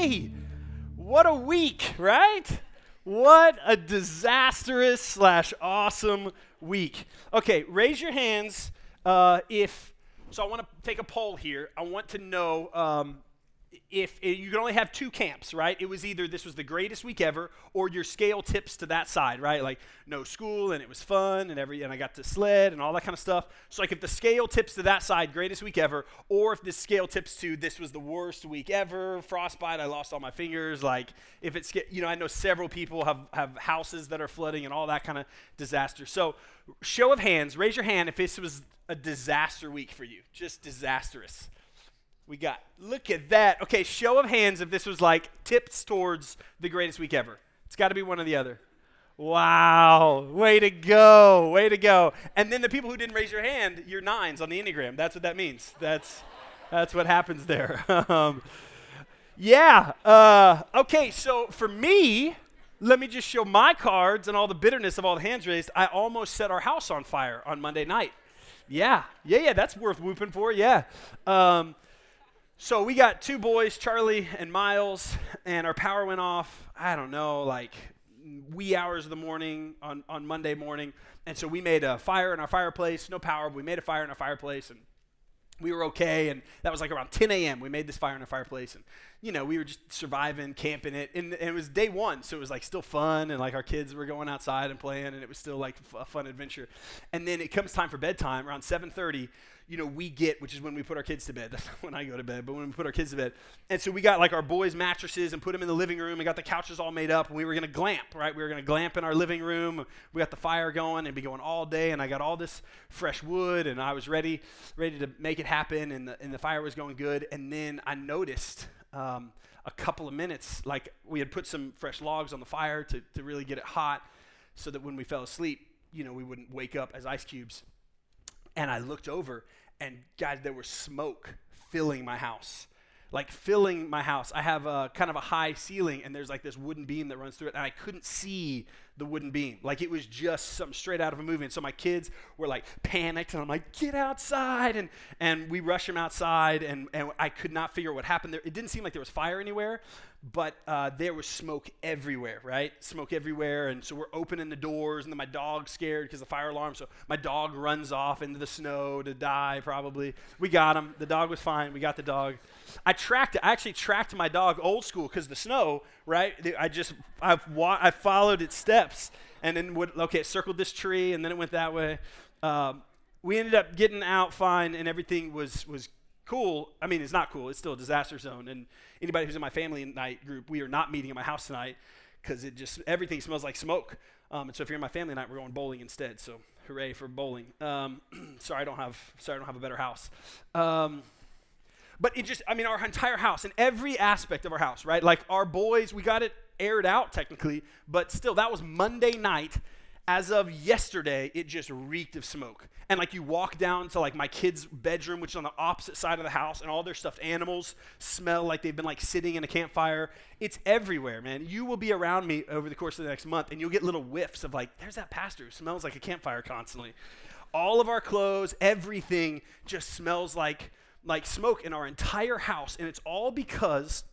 Hey, what a week, right? What a disastrous slash awesome week. Okay, raise your hands uh, if. So I want to take a poll here. I want to know um, if, if you could only have two camps, right? It was either this was the greatest week ever, or your scale tips to that side, right? Like no school and it was fun and every and I got to sled and all that kind of stuff. So like if the scale tips to that side, greatest week ever, or if the scale tips to this was the worst week ever, frostbite, I lost all my fingers. Like if it's you know I know several people have have houses that are flooding and all that kind of disaster. So show of hands, raise your hand if this was a disaster week for you, just disastrous we got. Look at that. Okay, show of hands if this was like tips towards the greatest week ever. It's got to be one or the other. Wow. Way to go. Way to go. And then the people who didn't raise your hand, you're nines on the Enneagram. That's what that means. That's that's what happens there. um, yeah. Uh, okay, so for me, let me just show my cards and all the bitterness of all the hands raised. I almost set our house on fire on Monday night. Yeah. Yeah, yeah, that's worth whooping for. Yeah. Um, so we got two boys, Charlie and Miles, and our power went off, I don't know, like wee hours of the morning on, on Monday morning. And so we made a fire in our fireplace, no power, but we made a fire in our fireplace and we were okay. And that was like around 10 a.m. We made this fire in our fireplace. And, you know, we were just surviving, camping it. And, and, it was day one, so it was like still fun. And like our kids were going outside and playing, and it was still like a fun adventure. And then it comes time for bedtime around 7:30 you know, we get, which is when we put our kids to bed. That's not when I go to bed, but when we put our kids to bed. And so we got like our boys' mattresses and put them in the living room and got the couches all made up. And we were going to glamp, right? We were going to glamp in our living room. We got the fire going and be going all day. And I got all this fresh wood and I was ready, ready to make it happen. And the, and the fire was going good. And then I noticed um, a couple of minutes, like we had put some fresh logs on the fire to, to really get it hot so that when we fell asleep, you know, we wouldn't wake up as ice cubes. And I looked over and God, there was smoke filling my house. Like filling my house. I have a kind of a high ceiling, and there's like this wooden beam that runs through it, and I couldn't see the wooden beam. Like it was just something straight out of a movie. And so my kids were like panicked, and I'm like, get outside. And, and we rush them outside, and, and I could not figure what happened there. It didn't seem like there was fire anywhere, but uh, there was smoke everywhere, right? Smoke everywhere. And so we're opening the doors, and then my dog's scared because the fire alarm. So my dog runs off into the snow to die, probably. We got him. The dog was fine. We got the dog. I tracked it. I actually tracked my dog old school because the snow, right? I just, I've wa- I followed its steps and then would, okay, it circled this tree and then it went that way. Um, we ended up getting out fine and everything was, was cool. I mean, it's not cool. It's still a disaster zone. And anybody who's in my family night group, we are not meeting at my house tonight because it just, everything smells like smoke. Um, and so if you're in my family night, we're going bowling instead. So hooray for bowling. Um, sorry, I don't have, sorry, I don't have a better house. Um, but it just, I mean, our entire house and every aspect of our house, right? Like our boys, we got it aired out technically, but still, that was Monday night. As of yesterday, it just reeked of smoke. And like you walk down to like my kids' bedroom, which is on the opposite side of the house, and all their stuffed animals smell like they've been like sitting in a campfire. It's everywhere, man. You will be around me over the course of the next month, and you'll get little whiffs of like, there's that pastor who smells like a campfire constantly. All of our clothes, everything just smells like like smoke in our entire house, and it's all because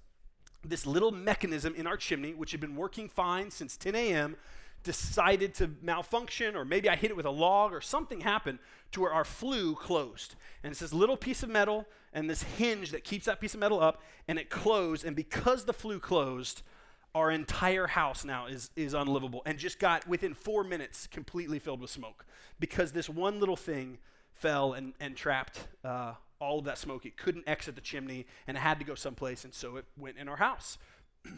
this little mechanism in our chimney, which had been working fine since 10 a.m., decided to malfunction, or maybe I hit it with a log, or something happened to where our flue closed. And it's this little piece of metal and this hinge that keeps that piece of metal up, and it closed. And because the flue closed, our entire house now is, is unlivable and just got within four minutes completely filled with smoke because this one little thing fell and, and trapped uh, all of that smoke. It couldn't exit the chimney and it had to go someplace, and so it went in our house.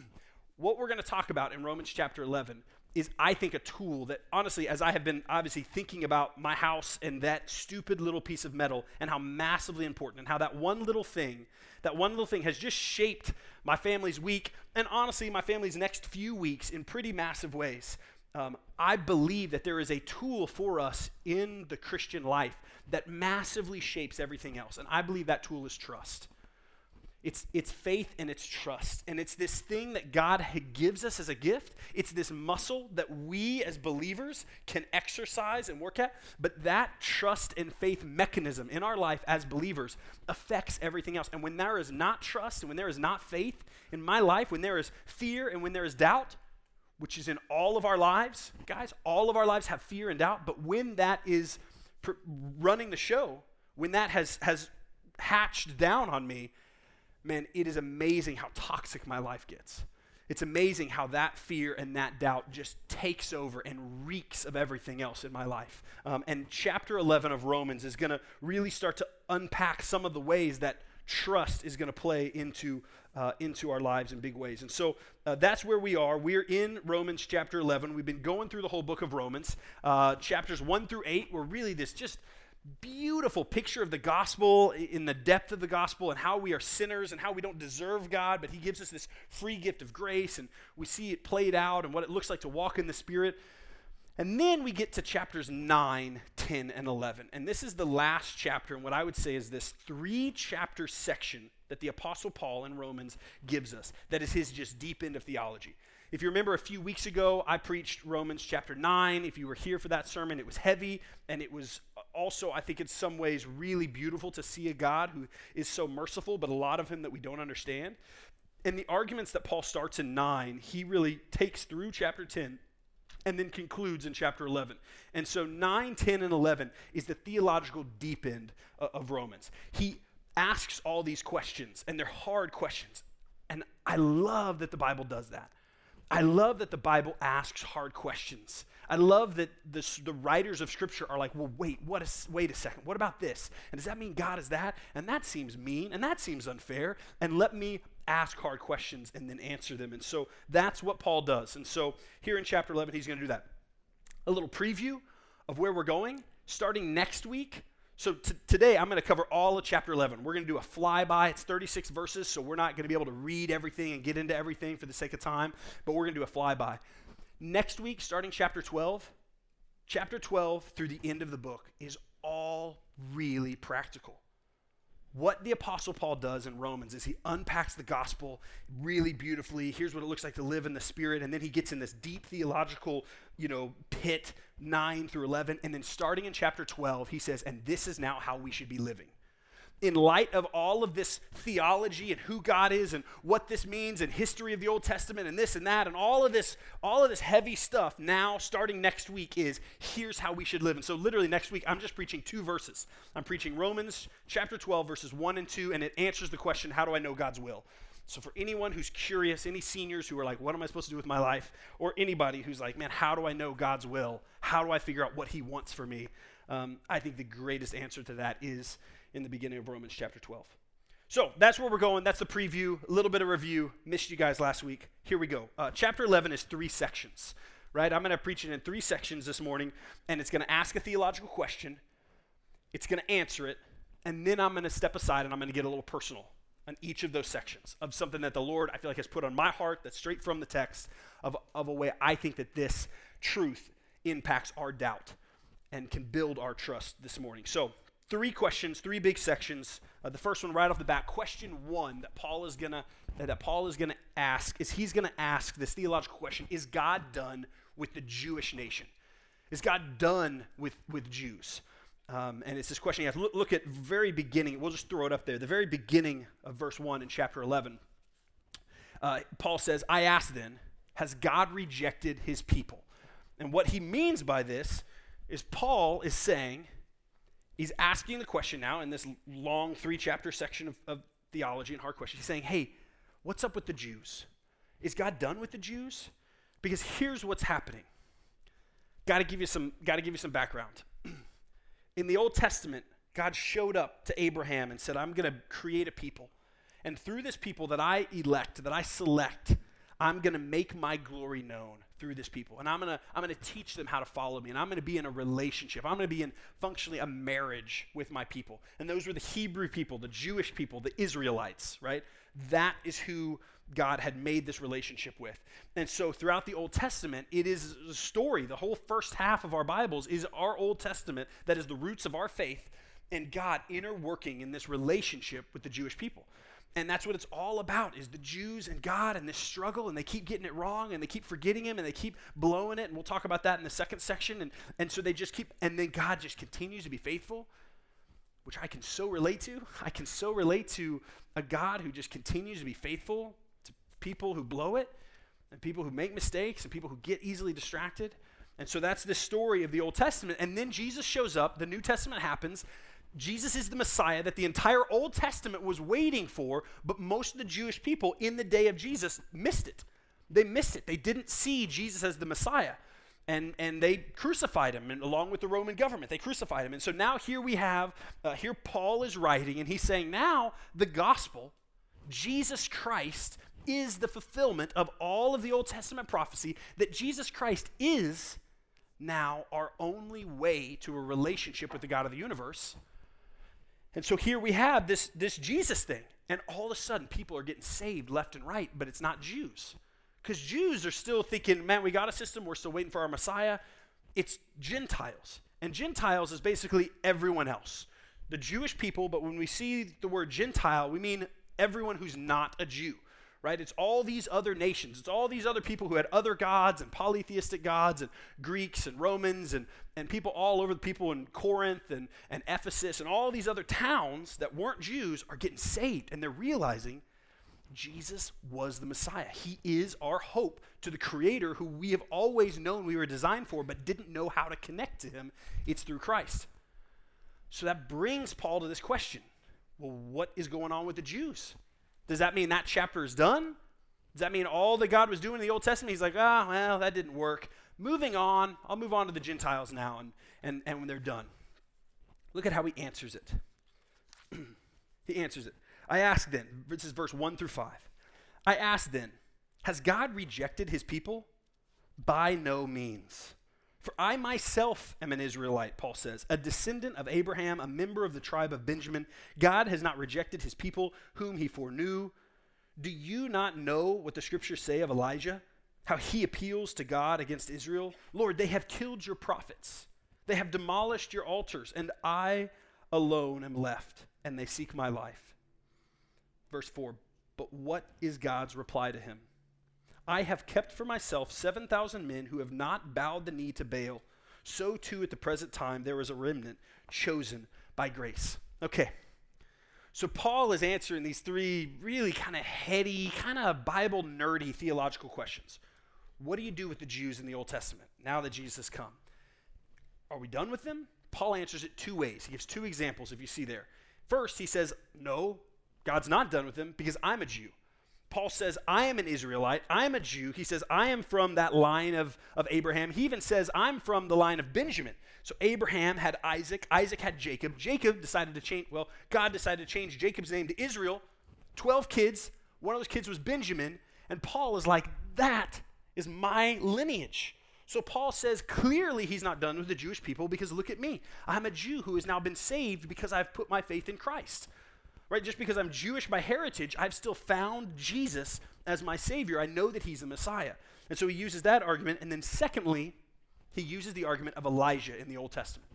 what we're going to talk about in Romans chapter 11 is, I think, a tool that, honestly, as I have been obviously thinking about my house and that stupid little piece of metal and how massively important and how that one little thing, that one little thing has just shaped my family's week and honestly, my family's next few weeks in pretty massive ways. Um, I believe that there is a tool for us in the Christian life that massively shapes everything else. And I believe that tool is trust. It's, it's faith and it's trust. And it's this thing that God gives us as a gift. It's this muscle that we as believers can exercise and work at. But that trust and faith mechanism in our life as believers affects everything else. And when there is not trust and when there is not faith in my life, when there is fear and when there is doubt, which is in all of our lives, guys, all of our lives have fear and doubt. But when that is pr- running the show, when that has, has hatched down on me, man, it is amazing how toxic my life gets. It's amazing how that fear and that doubt just takes over and reeks of everything else in my life. Um, and chapter 11 of Romans is going to really start to unpack some of the ways that trust is going to play into, uh, into our lives in big ways. And so uh, that's where we are. We're in Romans chapter 11. We've been going through the whole book of Romans. Uh, chapters 1 through 8 were really this just beautiful picture of the gospel in the depth of the gospel and how we are sinners and how we don't deserve God, but He gives us this free gift of grace and we see it played out and what it looks like to walk in the Spirit. And then we get to chapters 9, 10, and 11. And this is the last chapter, and what I would say is this three chapter section that the Apostle Paul in Romans gives us that is his just deep end of theology. If you remember a few weeks ago, I preached Romans chapter 9. If you were here for that sermon, it was heavy and it was also, I think, in some ways, really beautiful to see a God who is so merciful, but a lot of him that we don't understand. And the arguments that Paul starts in 9, he really takes through chapter 10 and then concludes in chapter 11. And so 9, 10, and 11 is the theological deep end uh, of Romans. He asks all these questions, and they're hard questions. And I love that the Bible does that. I love that the Bible asks hard questions. I love that the, the writers of Scripture are like, well, wait, what is, wait a second, what about this? And does that mean God is that? And that seems mean, and that seems unfair. And let me ask hard questions and then answer them. And so that's what Paul does. And so here in chapter 11, he's going to do that. A little preview of where we're going. Starting next week, so t- today I'm going to cover all of chapter 11. We're going to do a flyby. It's 36 verses, so we're not going to be able to read everything and get into everything for the sake of time, but we're going to do a flyby. Next week, starting chapter 12, chapter 12 through the end of the book is all really practical what the apostle paul does in romans is he unpacks the gospel really beautifully here's what it looks like to live in the spirit and then he gets in this deep theological you know pit 9 through 11 and then starting in chapter 12 he says and this is now how we should be living in light of all of this theology and who God is and what this means and history of the Old Testament and this and that and all of this all of this heavy stuff now starting next week is here's how we should live. And so literally next week I'm just preaching two verses. I'm preaching Romans chapter 12 verses 1 and 2 and it answers the question how do I know God's will? So for anyone who's curious, any seniors who are like what am I supposed to do with my life or anybody who's like man how do I know God's will? How do I figure out what he wants for me? Um, I think the greatest answer to that is in the beginning of Romans chapter 12. So that's where we're going. That's the preview, a little bit of review. Missed you guys last week. Here we go. Uh, chapter 11 is three sections, right? I'm going to preach it in three sections this morning, and it's going to ask a theological question, it's going to answer it, and then I'm going to step aside and I'm going to get a little personal on each of those sections of something that the Lord, I feel like, has put on my heart that's straight from the text of, of a way I think that this truth impacts our doubt and can build our trust this morning. So, three questions, three big sections. Uh, the first one, right off the bat, question one that Paul is gonna that Paul is gonna ask is he's gonna ask this theological question: Is God done with the Jewish nation? Is God done with with Jews? Um, and it's this question you have to look, look at very beginning. We'll just throw it up there. The very beginning of verse one in chapter eleven. Uh, Paul says, "I ask then, has God rejected His people?" And what he means by this is Paul is saying he's asking the question now in this long three chapter section of, of theology and hard questions. He's saying, hey, what's up with the Jews? Is God done with the Jews? Because here's what's happening. Got to give you some got to give you some background. In the Old Testament, God showed up to Abraham and said, "I'm going to create a people. And through this people that I elect, that I select, I'm going to make my glory known through this people. And I'm going to I'm going to teach them how to follow me. And I'm going to be in a relationship. I'm going to be in functionally a marriage with my people. And those were the Hebrew people, the Jewish people, the Israelites, right? That is who God had made this relationship with. And so throughout the Old Testament, it is a story. The whole first half of our Bibles is our Old Testament that is the roots of our faith and God interworking in this relationship with the Jewish people. And that's what it's all about is the Jews and God and this struggle and they keep getting it wrong and they keep forgetting him and they keep blowing it and we'll talk about that in the second section and and so they just keep and then God just continues to be faithful which I can so relate to. I can so relate to a God who just continues to be faithful people who blow it and people who make mistakes and people who get easily distracted. And so that's the story of the Old Testament. And then Jesus shows up, the New Testament happens, Jesus is the Messiah that the entire Old Testament was waiting for, but most of the Jewish people in the day of Jesus missed it. They missed it. They didn't see Jesus as the Messiah. And, and they crucified him, and along with the Roman government, they crucified him. And so now here we have, uh, here Paul is writing, and he's saying now the gospel, Jesus Christ, is the fulfillment of all of the Old Testament prophecy, that Jesus Christ is now our only way to a relationship with the God of the universe and so here we have this, this Jesus thing. And all of a sudden, people are getting saved left and right, but it's not Jews. Because Jews are still thinking, man, we got a system, we're still waiting for our Messiah. It's Gentiles. And Gentiles is basically everyone else. The Jewish people, but when we see the word Gentile, we mean everyone who's not a Jew right? It's all these other nations. It's all these other people who had other gods and polytheistic gods and Greeks and Romans and, and people all over the people in Corinth and, and Ephesus and all these other towns that weren't Jews are getting saved and they're realizing Jesus was the Messiah. He is our hope to the Creator who we have always known we were designed for but didn't know how to connect to Him. It's through Christ. So that brings Paul to this question well, what is going on with the Jews? Does that mean that chapter is done? Does that mean all that God was doing in the Old Testament? He's like, ah, oh, well, that didn't work. Moving on, I'll move on to the Gentiles now and, and, and when they're done. Look at how he answers it. he answers it. I ask then, this is verse 1 through 5. I ask then, has God rejected his people? By no means. For I myself am an Israelite, Paul says, a descendant of Abraham, a member of the tribe of Benjamin. God has not rejected his people, whom he foreknew. Do you not know what the scriptures say of Elijah? How he appeals to God against Israel? Lord, they have killed your prophets, they have demolished your altars, and I alone am left, and they seek my life. Verse 4 But what is God's reply to him? I have kept for myself 7,000 men who have not bowed the knee to Baal. So too at the present time there is a remnant chosen by grace. Okay. So Paul is answering these three really kind of heady, kind of Bible nerdy theological questions. What do you do with the Jews in the Old Testament now that Jesus has come? Are we done with them? Paul answers it two ways. He gives two examples if you see there. First, he says, No, God's not done with them because I'm a Jew. Paul says, I am an Israelite. I'm a Jew. He says, I am from that line of, of Abraham. He even says, I'm from the line of Benjamin. So Abraham had Isaac. Isaac had Jacob. Jacob decided to change, well, God decided to change Jacob's name to Israel. 12 kids. One of those kids was Benjamin. And Paul is like, that is my lineage. So Paul says clearly he's not done with the Jewish people because look at me. I'm a Jew who has now been saved because I've put my faith in Christ right? Just because I'm Jewish by heritage, I've still found Jesus as my Savior. I know that He's the Messiah. And so he uses that argument. And then, secondly, he uses the argument of Elijah in the Old Testament.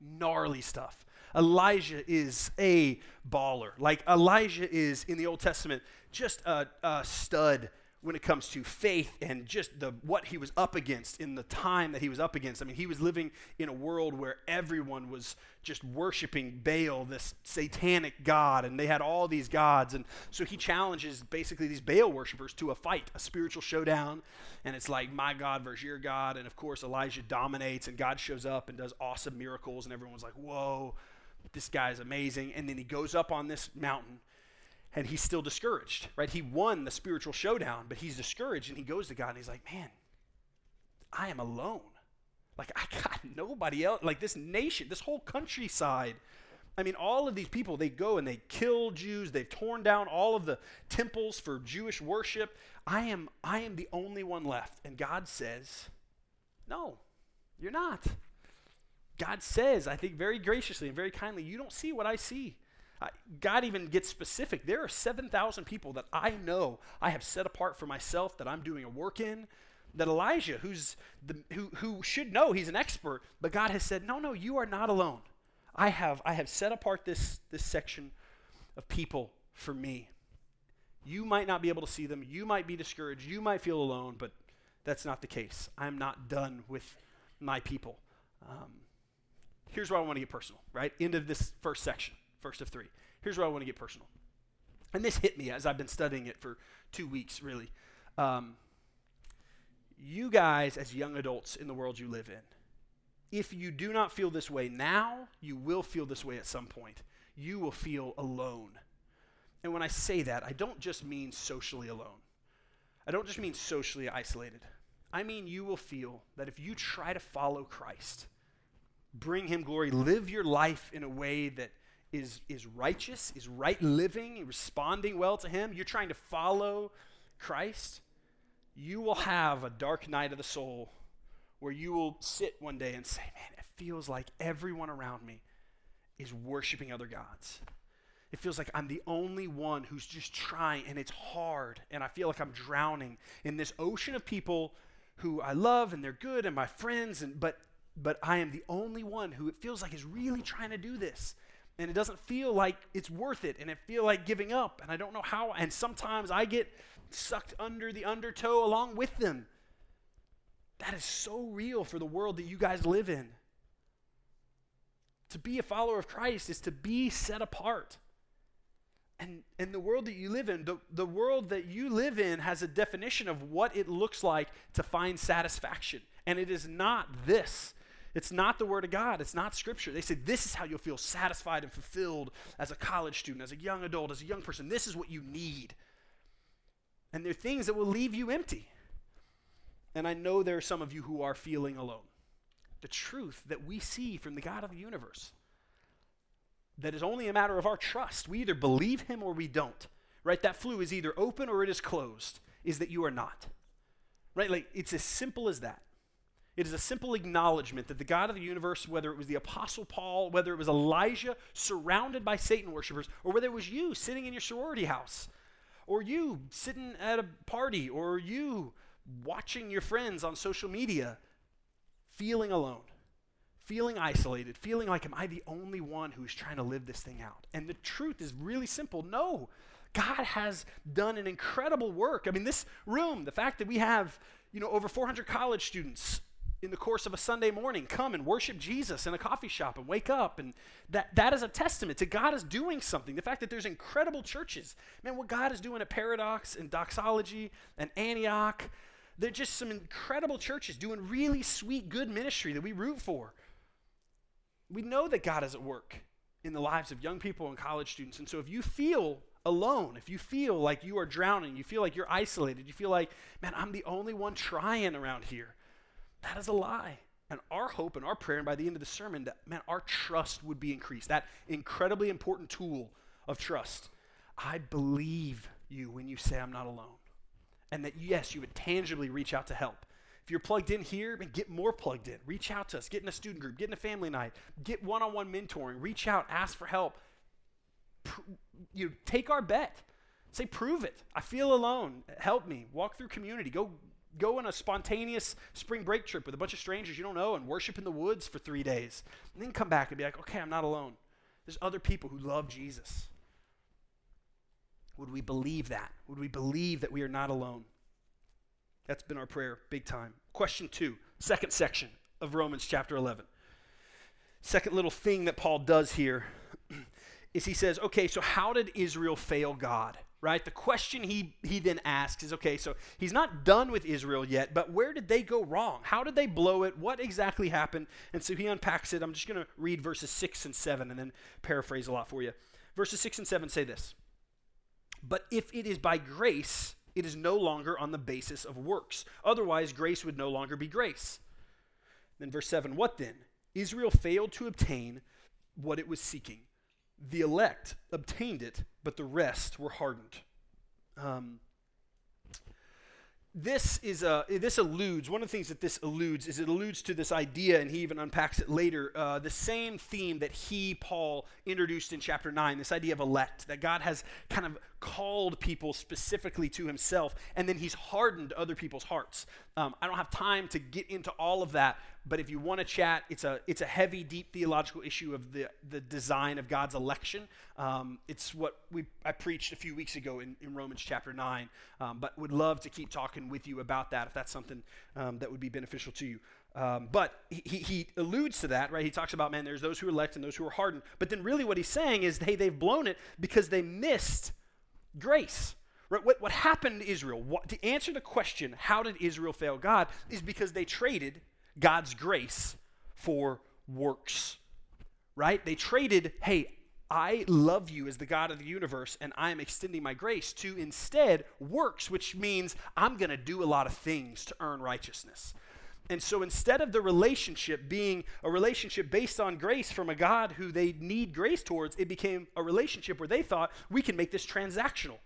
Gnarly stuff. Elijah is a baller. Like Elijah is in the Old Testament just a, a stud when it comes to faith and just the what he was up against in the time that he was up against. I mean, he was living in a world where everyone was just worshiping Baal, this satanic god, and they had all these gods. And so he challenges basically these Baal worshippers to a fight, a spiritual showdown. And it's like my God versus your God. And of course, Elijah dominates, and God shows up and does awesome miracles, and everyone's like, whoa, this guy's amazing. And then he goes up on this mountain and he's still discouraged, right? He won the spiritual showdown, but he's discouraged and he goes to God and he's like, man, I am alone. Like, I got nobody else. Like, this nation, this whole countryside I mean, all of these people, they go and they kill Jews. They've torn down all of the temples for Jewish worship. I am, I am the only one left. And God says, No, you're not. God says, I think very graciously and very kindly, You don't see what I see. God even gets specific. There are 7,000 people that I know I have set apart for myself that I'm doing a work in. That Elijah, who's the, who, who should know he's an expert, but God has said, No, no, you are not alone. I have, I have set apart this, this section of people for me. You might not be able to see them. You might be discouraged. You might feel alone, but that's not the case. I'm not done with my people. Um, here's why I want to get personal, right? Into this first section, first of three. Here's where I want to get personal. And this hit me as I've been studying it for two weeks, really. Um, you guys, as young adults in the world you live in, if you do not feel this way now, you will feel this way at some point. You will feel alone. And when I say that, I don't just mean socially alone. I don't just mean socially isolated. I mean you will feel that if you try to follow Christ, bring him glory, live your life in a way that is, is righteous, is right living, responding well to him, you're trying to follow Christ, you will have a dark night of the soul where you will sit one day and say, Man, it feels like everyone around me is worshiping other gods. It feels like I'm the only one who's just trying, and it's hard, and I feel like I'm drowning in this ocean of people who I love and they're good and my friends, and but but I am the only one who it feels like is really trying to do this. And it doesn't feel like it's worth it, and it feel like giving up, and I don't know how. And sometimes I get sucked under the undertow along with them. That is so real for the world that you guys live in. To be a follower of Christ is to be set apart. And, and the world that you live in, the, the world that you live in has a definition of what it looks like to find satisfaction. And it is not this. It's not the Word of God. It's not Scripture. They say this is how you'll feel satisfied and fulfilled as a college student, as a young adult, as a young person. This is what you need. And they're things that will leave you empty. And I know there are some of you who are feeling alone. The truth that we see from the God of the universe that is only a matter of our trust. We either believe him or we don't. Right? That flue is either open or it is closed, is that you are not. Right? Like it's as simple as that. It is a simple acknowledgement that the God of the universe, whether it was the Apostle Paul, whether it was Elijah surrounded by Satan worshippers, or whether it was you sitting in your sorority house, or you sitting at a party, or you watching your friends on social media, feeling alone, feeling isolated, feeling like, am I the only one who's trying to live this thing out? And the truth is really simple no. God has done an incredible work. I mean, this room, the fact that we have, you know, over 400 college students in the course of a Sunday morning come and worship Jesus in a coffee shop and wake up. And that, that is a testament to God is doing something. The fact that there's incredible churches. Man, what God is doing at Paradox and Doxology and Antioch they're just some incredible churches doing really sweet, good ministry that we root for. We know that God is at work in the lives of young people and college students. And so if you feel alone, if you feel like you are drowning, you feel like you're isolated, you feel like, man, I'm the only one trying around here, that is a lie. And our hope and our prayer, and by the end of the sermon, that, man, our trust would be increased. That incredibly important tool of trust. I believe you when you say I'm not alone and that yes, you would tangibly reach out to help. If you're plugged in here, get more plugged in. Reach out to us. Get in a student group. Get in a family night. Get one-on-one mentoring. Reach out. Ask for help. Pr- you take our bet. Say, prove it. I feel alone. Help me. Walk through community. Go go on a spontaneous spring break trip with a bunch of strangers you don't know and worship in the woods for three days. And then come back and be like, okay, I'm not alone. There's other people who love Jesus. Would we believe that? Would we believe that we are not alone? That's been our prayer, big time. Question two, second section of Romans chapter 11. Second little thing that Paul does here is he says, okay, so how did Israel fail God? Right? The question he, he then asks is okay, so he's not done with Israel yet, but where did they go wrong? How did they blow it? What exactly happened? And so he unpacks it. I'm just going to read verses 6 and 7 and then paraphrase a lot for you. Verses 6 and 7 say this but if it is by grace, it is no longer on the basis of works. Otherwise, grace would no longer be grace. Then, verse 7 What then? Israel failed to obtain what it was seeking. The elect obtained it, but the rest were hardened. Um, this is a, this alludes one of the things that this alludes is it alludes to this idea and he even unpacks it later uh, the same theme that he paul introduced in chapter 9 this idea of elect that god has kind of called people specifically to himself and then he's hardened other people's hearts um, i don't have time to get into all of that but if you want to chat it's a it's a heavy deep theological issue of the the design of god's election um, it's what we i preached a few weeks ago in, in romans chapter 9 um, but would love to keep talking with you about that if that's something um, that would be beneficial to you um, but he, he alludes to that, right? He talks about, man, there's those who are elect and those who are hardened. But then really what he's saying is, hey, they've blown it because they missed grace. Right? What, what happened to Israel, what, to answer the question, how did Israel fail God, is because they traded God's grace for works. Right? They traded, hey, I love you as the God of the universe, and I am extending my grace to instead works, which means I'm going to do a lot of things to earn righteousness. And so instead of the relationship being a relationship based on grace from a God who they need grace towards, it became a relationship where they thought we can make this transactional,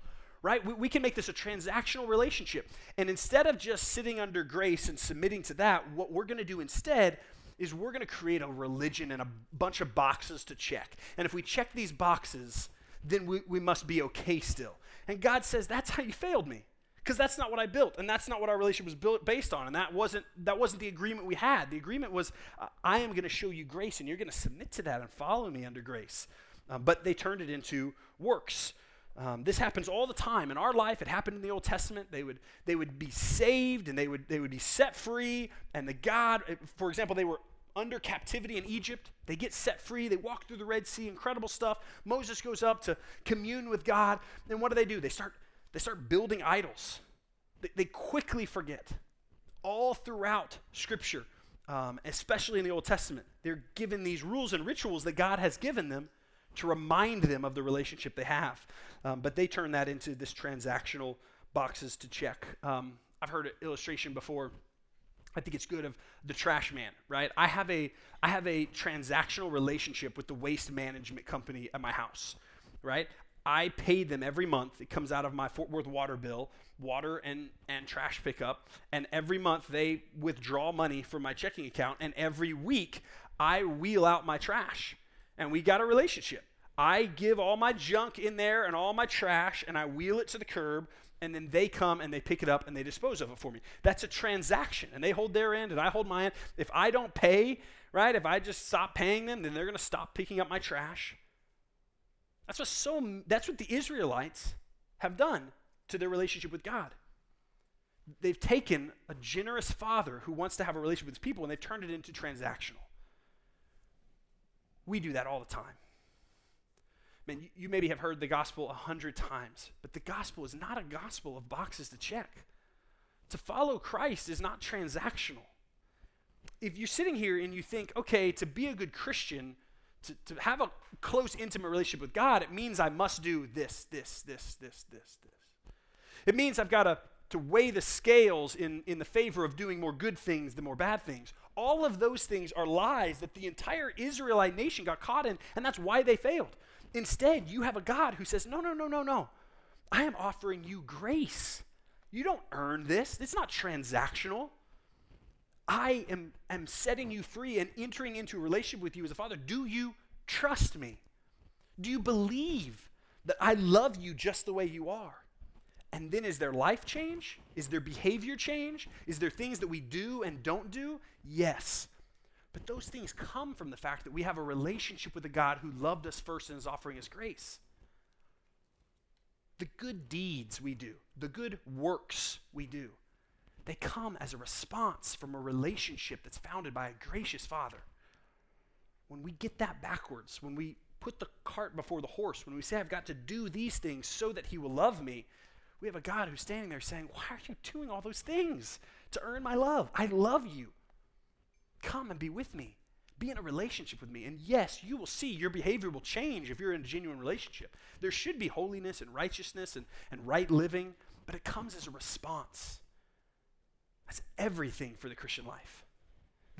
right? We, we, can make this a transactional relationship. And instead of just sitting under grace and submitting to that, what we're going to do instead is we're going to create a religion and a bunch of boxes to check. And if we check these boxes, then we, we must be okay still. And God says, that's how you failed me because that's not what I built, and that's not what our relationship was built based on, and that wasn't that wasn't the agreement we had. The agreement was, uh, I am going to show you grace, and you're going to submit to that and follow me under grace. Um, but they turned it into works. Um, this happens all the time in our life. It happened in the Old Testament. They would they would be saved and they would they would be set free. And the God, uh, for example, they were under captivity in Egypt. They get set free. They walk through the Red Sea. Incredible stuff. Moses goes up to commune with God. And what do they do? They start they start building idols. They, they quickly forget. All throughout Scripture, um, especially in the Old Testament, they're given these rules and rituals that God has given them to remind them of the relationship they have. Um, but they turn that into this transactional boxes to check. Um, I've heard an illustration before. I think it's good of the trash man, right? I have a I have a transactional relationship with the waste management company at my house, right? I pay them every month. It comes out of my Fort Worth water bill, water and, and trash pickup. And every month they withdraw money from my checking account. And every week I wheel out my trash. And we got a relationship. I give all my junk in there and all my trash, and I wheel it to the curb. And then they come and they pick it up and they dispose of it for me. That's a transaction. And they hold their end and I hold my end. If I don't pay, right, if I just stop paying them, then they're going to stop picking up my trash that's what so that's what the Israelites have done to their relationship with God. They've taken a generous father who wants to have a relationship with his people and they've turned it into transactional. We do that all the time. Man, you, you maybe have heard the gospel a hundred times, but the gospel is not a gospel of boxes to check. To follow Christ is not transactional. If you're sitting here and you think, okay, to be a good Christian, to, to have a close, intimate relationship with God, it means I must do this, this, this, this, this, this. It means I've got to, to weigh the scales in, in the favor of doing more good things than more bad things. All of those things are lies that the entire Israelite nation got caught in, and that's why they failed. Instead, you have a God who says, No, no, no, no, no. I am offering you grace. You don't earn this, it's not transactional. I am, am setting you free and entering into a relationship with you as a father. Do you trust me? Do you believe that I love you just the way you are? And then is there life change? Is there behavior change? Is there things that we do and don't do? Yes. But those things come from the fact that we have a relationship with a God who loved us first and is offering us grace. The good deeds we do, the good works we do, they come as a response from a relationship that's founded by a gracious Father. When we get that backwards, when we put the cart before the horse, when we say, I've got to do these things so that He will love me, we have a God who's standing there saying, Why are you doing all those things to earn my love? I love you. Come and be with me. Be in a relationship with me. And yes, you will see your behavior will change if you're in a genuine relationship. There should be holiness and righteousness and, and right living, but it comes as a response. That's everything for the Christian life.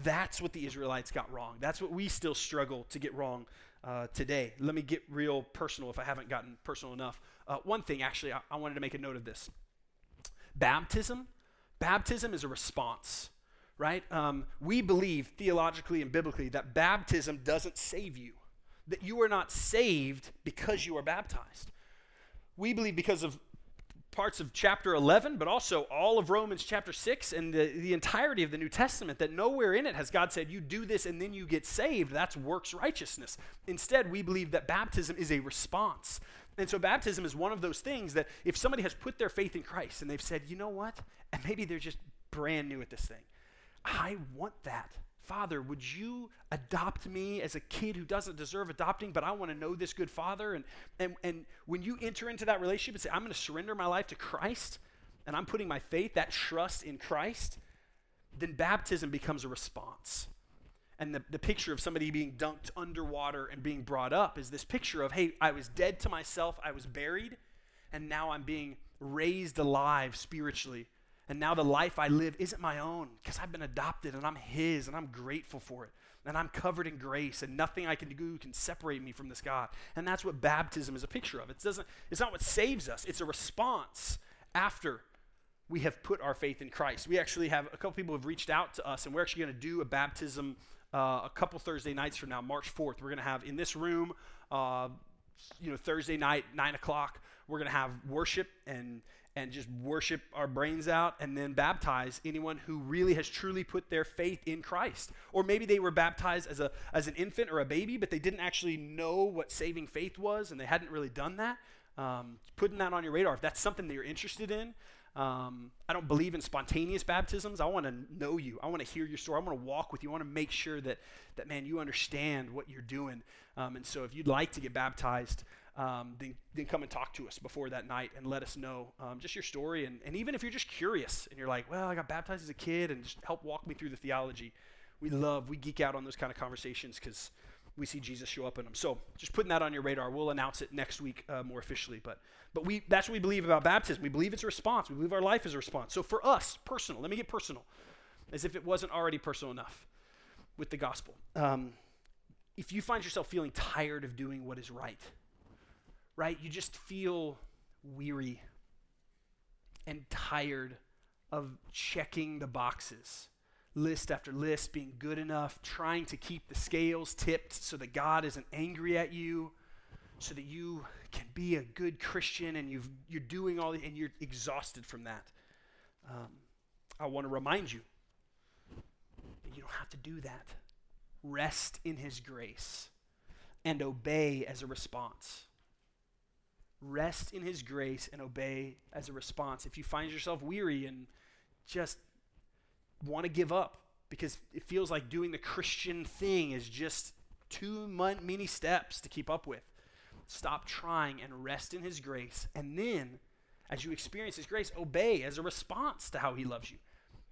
That's what the Israelites got wrong. That's what we still struggle to get wrong uh, today. Let me get real personal if I haven't gotten personal enough. Uh, one thing, actually, I, I wanted to make a note of this. Baptism, baptism is a response, right? Um, we believe theologically and biblically that baptism doesn't save you, that you are not saved because you are baptized. We believe because of parts of chapter 11, but also all of Romans chapter 6 and the, the entirety of the New Testament, that nowhere in it has God said, you do this and then you get saved. That's works righteousness. Instead, we believe that baptism is a response. And so, baptism is one of those things that if somebody has put their faith in Christ and they've said, you know what? And maybe they're just brand new at this thing. I want that. Father, would you adopt me as a kid who doesn't deserve adopting, but I want to know this good father? And, and, and when you enter into that relationship and say, I'm going to surrender my life to Christ, and I'm putting my faith, that trust in Christ, then baptism becomes a response. And the, the picture of somebody being dunked underwater and being brought up is this picture of, hey, I was dead to myself, I was buried, and now I'm being raised alive spiritually and now the life I live isn't my own because I've been adopted and I'm His and I'm grateful for it. And I'm covered in grace and nothing I can do can separate me from this God. And that's what baptism is a picture of. It doesn't, it's not what saves us, it's a response after we have put our faith in Christ. We actually have a couple people have reached out to us and we're actually going to do a baptism uh, a couple Thursday nights from now, March 4th. We're going to have in this room, uh, you know, Thursday night, 9 o'clock, we're going to have worship and and just worship our brains out and then baptize anyone who really has truly put their faith in Christ. Or maybe they were baptized as, a, as an infant or a baby, but they didn't actually know what saving faith was and they hadn't really done that. Um, putting that on your radar, if that's something that you're interested in, um, I don't believe in spontaneous baptisms. I want to know you. I want to hear your story. I want to walk with you. I want to make sure that, that man, you understand what you're doing. Um, and so if you'd like to get baptized, um, then, then come and talk to us before that night and let us know um, just your story. And, and even if you're just curious and you're like, well, I got baptized as a kid and just help walk me through the theology, we love, we geek out on those kind of conversations because we see Jesus show up in them. So just putting that on your radar. We'll announce it next week uh, more officially. But, but we, that's what we believe about baptism. We believe it's a response. We believe our life is a response. So for us, personal, let me get personal, as if it wasn't already personal enough with the gospel. Um, if you find yourself feeling tired of doing what is right, right? You just feel weary and tired of checking the boxes, list after list, being good enough, trying to keep the scales tipped so that God isn't angry at you, so that you can be a good Christian and you've, you're doing all and you're exhausted from that. Um, I want to remind you that you don't have to do that. Rest in His grace and obey as a response rest in his grace and obey as a response. If you find yourself weary and just want to give up because it feels like doing the Christian thing is just too many steps to keep up with, stop trying and rest in his grace. And then, as you experience his grace, obey as a response to how he loves you.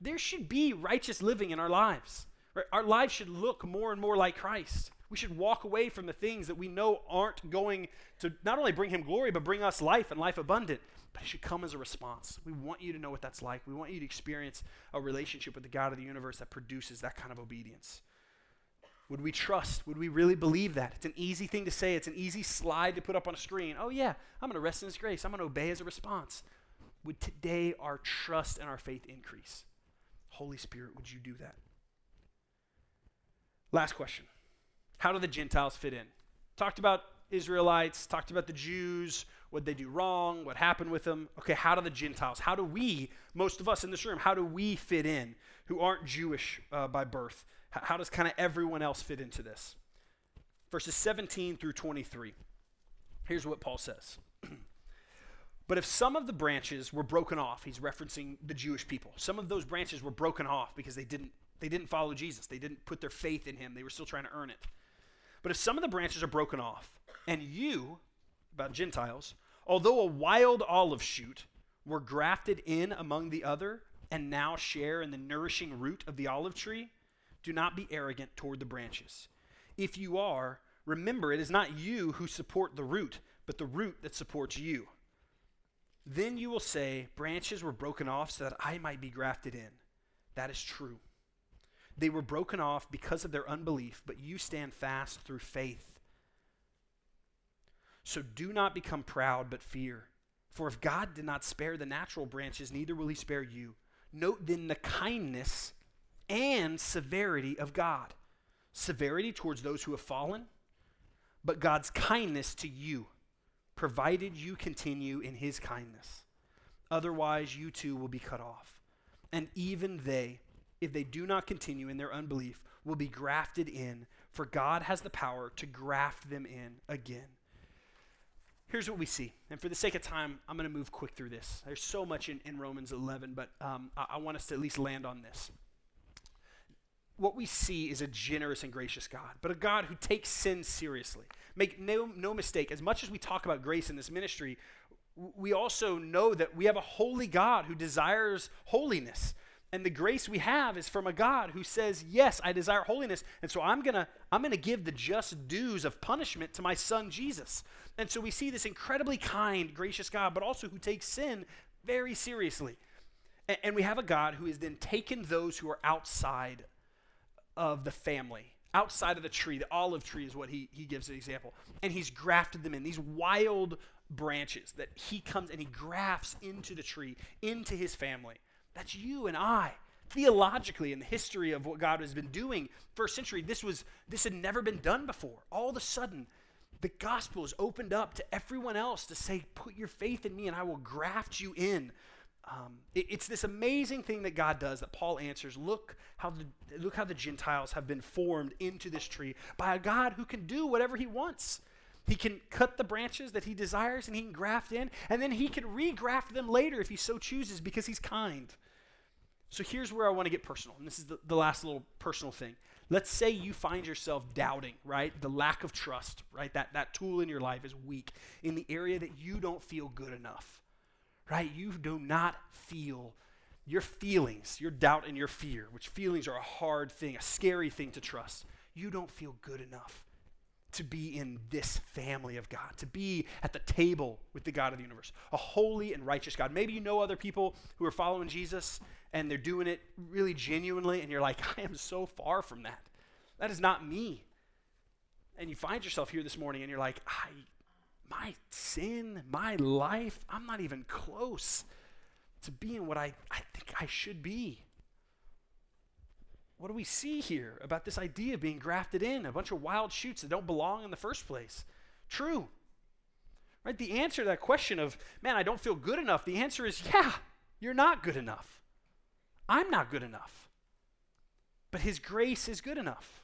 There should be righteous living in our lives. Right? Our lives should look more and more like Christ. We should walk away from the things that we know aren't going to not only bring him glory, but bring us life and life abundant. But it should come as a response. We want you to know what that's like. We want you to experience a relationship with the God of the universe that produces that kind of obedience. Would we trust? Would we really believe that? It's an easy thing to say. It's an easy slide to put up on a screen. Oh, yeah, I'm going to rest in His grace. I'm going to obey as a response. Would today our trust and our faith increase? Holy Spirit, would you do that? Last question. How do the Gentiles fit in? Talked about Israelites, talked about the Jews, what they do wrong, what happened with them. Okay, how do the Gentiles, how do we, most of us in this room, how do we fit in who aren't Jewish uh, by birth? How, how does kind of everyone else fit into this? Verses 17 through 23. Here's what Paul says. but if some of the branches were broken off, he's referencing the Jewish people. Some of those branches were broken off because they didn't they didn't follow Jesus. They didn't put their faith in him. They were still trying to earn it. But if some of the branches are broken off, and you, about Gentiles, although a wild olive shoot, were grafted in among the other, and now share in the nourishing root of the olive tree, do not be arrogant toward the branches. If you are, remember it is not you who support the root, but the root that supports you. Then you will say, Branches were broken off so that I might be grafted in. That is true. They were broken off because of their unbelief, but you stand fast through faith. So do not become proud, but fear. For if God did not spare the natural branches, neither will he spare you. Note then the kindness and severity of God severity towards those who have fallen, but God's kindness to you, provided you continue in his kindness. Otherwise, you too will be cut off. And even they, if they do not continue in their unbelief, will be grafted in, for God has the power to graft them in again. Here's what we see. And for the sake of time, I'm going to move quick through this. There's so much in, in Romans 11, but um, I, I want us to at least land on this what we see is a generous and gracious God, but a God who takes sin seriously. Make no, no mistake, as much as we talk about grace in this ministry, we also know that we have a holy God who desires holiness. And the grace we have is from a God who says, "Yes, I desire holiness, and so I'm going to I'm going to give the just dues of punishment to my son Jesus." And so we see this incredibly kind, gracious God, but also who takes sin very seriously. And, and we have a God who has then taken those who are outside of the family outside of the tree. The olive tree is what he, he gives an example. And he's grafted them in, these wild branches that he comes and he grafts into the tree, into his family. That's you and I. Theologically, in the history of what God has been doing, first century, this was this had never been done before. All of a sudden, the gospel is opened up to everyone else to say, "Put your faith in me, and I will graft you in um, it, it's this amazing thing that God does that Paul answers. Look how the look how the Gentiles have been formed into this tree by a God who can do whatever He wants. He can cut the branches that He desires and He can graft in, and then He can regraft them later if He so chooses because He's kind. So here's where I want to get personal, and this is the, the last little personal thing. Let's say you find yourself doubting, right? The lack of trust, right? That, that tool in your life is weak in the area that you don't feel good enough right? You do not feel your feelings, your doubt and your fear, which feelings are a hard thing, a scary thing to trust. You don't feel good enough to be in this family of God, to be at the table with the God of the universe, a holy and righteous God. Maybe you know other people who are following Jesus and they're doing it really genuinely, and you're like, I am so far from that. That is not me. And you find yourself here this morning and you're like, I my sin, my life, I'm not even close to being what I, I think I should be. What do we see here about this idea of being grafted in? A bunch of wild shoots that don't belong in the first place. True. Right? The answer to that question of, man, I don't feel good enough, the answer is, yeah, you're not good enough. I'm not good enough. But His grace is good enough.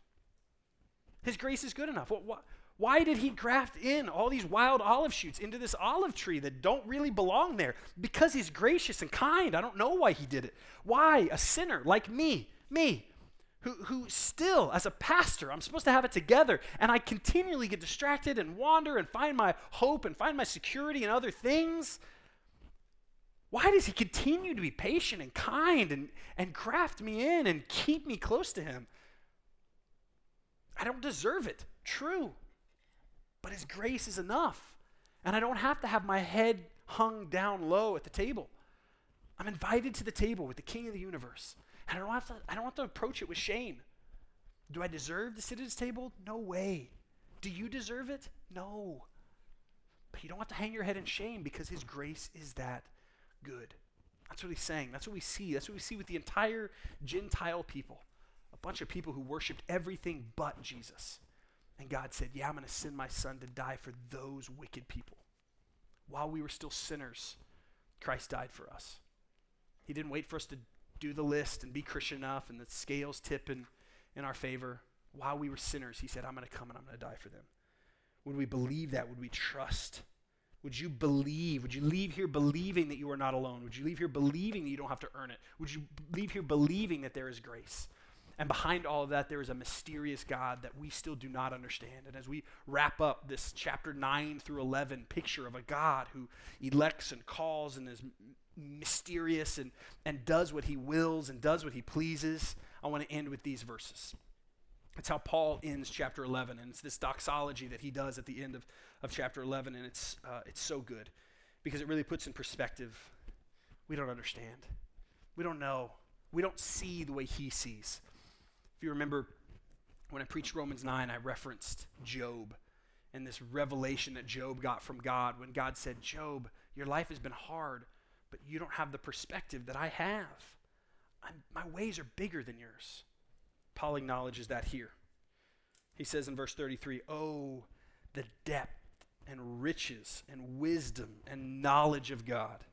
His grace is good enough. What, what, why did he graft in all these wild olive shoots into this olive tree that don't really belong there? Because he's gracious and kind. I don't know why he did it. Why? A sinner like me, me, who, who still, as a pastor, I'm supposed to have it together, and I continually get distracted and wander and find my hope and find my security in other things. Why does he continue to be patient and kind and, and graft me in and keep me close to him? I don't deserve it. True. But His grace is enough. And I don't have to have my head hung down low at the table. I'm invited to the table with the King of the universe. I don't have to, I don't have to approach it with shame. Do I deserve to sit at his table? No way. Do you deserve it? No. But you don't have to hang your head in shame because his grace is that good. That's what he's saying. That's what we see. That's what we see with the entire Gentile people. A bunch of people who worshiped everything but Jesus. And God said, Yeah, I'm going to send my son to die for those wicked people. While we were still sinners, Christ died for us. He didn't wait for us to do the list and be Christian enough and the scales tip in, in our favor. While we were sinners, He said, I'm going to come and I'm going to die for them. Would we believe that? Would we trust? Would you believe? Would you leave here believing that you are not alone? Would you leave here believing that you don't have to earn it? Would you leave here believing that there is grace? And behind all of that, there is a mysterious God that we still do not understand. And as we wrap up this chapter 9 through 11 picture of a God who elects and calls and is mysterious and, and does what he wills and does what he pleases, I want to end with these verses. It's how Paul ends chapter 11, and it's this doxology that he does at the end of, of chapter 11, and it's, uh, it's so good because it really puts in perspective. We don't understand, we don't know, we don't see the way he sees If you remember when I preached Romans 9, I referenced Job and this revelation that Job got from God when God said, Job, your life has been hard, but you don't have the perspective that I have. I'm, my ways are bigger than yours. Paul acknowledges that here. He says in verse 33 Oh, the depth and riches and wisdom and knowledge of God.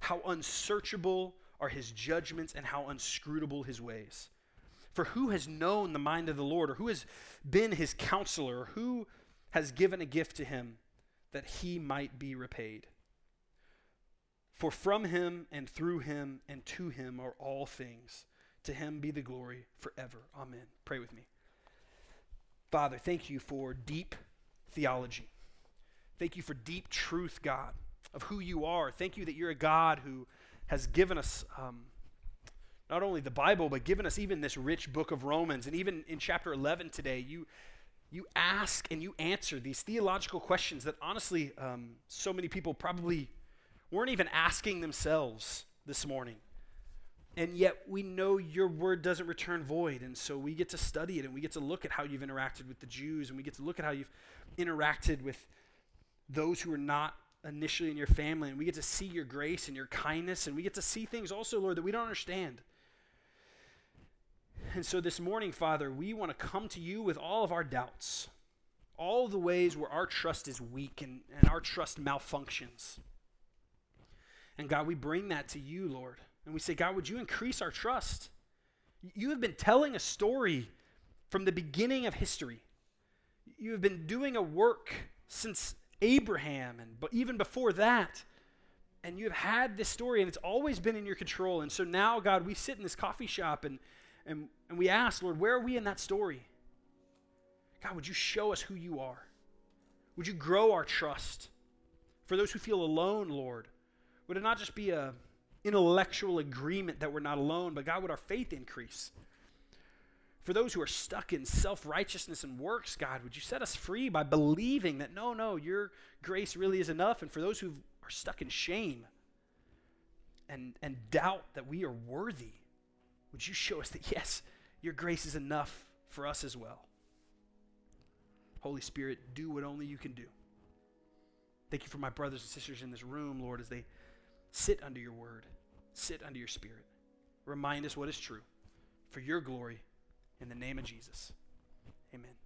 How unsearchable are his judgments and how unscrutable his ways. For who has known the mind of the Lord, or who has been his counselor, or who has given a gift to him that he might be repaid? For from him and through him and to him are all things. To him be the glory forever. Amen. Pray with me. Father, thank you for deep theology. Thank you for deep truth, God, of who you are. Thank you that you're a God who has given us um, not only the Bible, but given us even this rich book of Romans. And even in chapter 11 today, you, you ask and you answer these theological questions that honestly, um, so many people probably weren't even asking themselves this morning. And yet we know your word doesn't return void. And so we get to study it and we get to look at how you've interacted with the Jews and we get to look at how you've interacted with those who are not initially in your family. And we get to see your grace and your kindness. And we get to see things also, Lord, that we don't understand. And so this morning, Father, we want to come to you with all of our doubts, all the ways where our trust is weak and, and our trust malfunctions. And God, we bring that to you, Lord. And we say, God, would you increase our trust? You have been telling a story from the beginning of history. You have been doing a work since Abraham and even before that. And you have had this story and it's always been in your control. And so now, God, we sit in this coffee shop and and, and we ask, Lord, where are we in that story? God, would you show us who you are? Would you grow our trust? For those who feel alone, Lord, would it not just be a intellectual agreement that we're not alone, but God, would our faith increase? For those who are stuck in self righteousness and works, God, would you set us free by believing that no, no, your grace really is enough? And for those who are stuck in shame and, and doubt that we are worthy, would you show us that, yes, your grace is enough for us as well? Holy Spirit, do what only you can do. Thank you for my brothers and sisters in this room, Lord, as they sit under your word, sit under your spirit. Remind us what is true for your glory in the name of Jesus. Amen.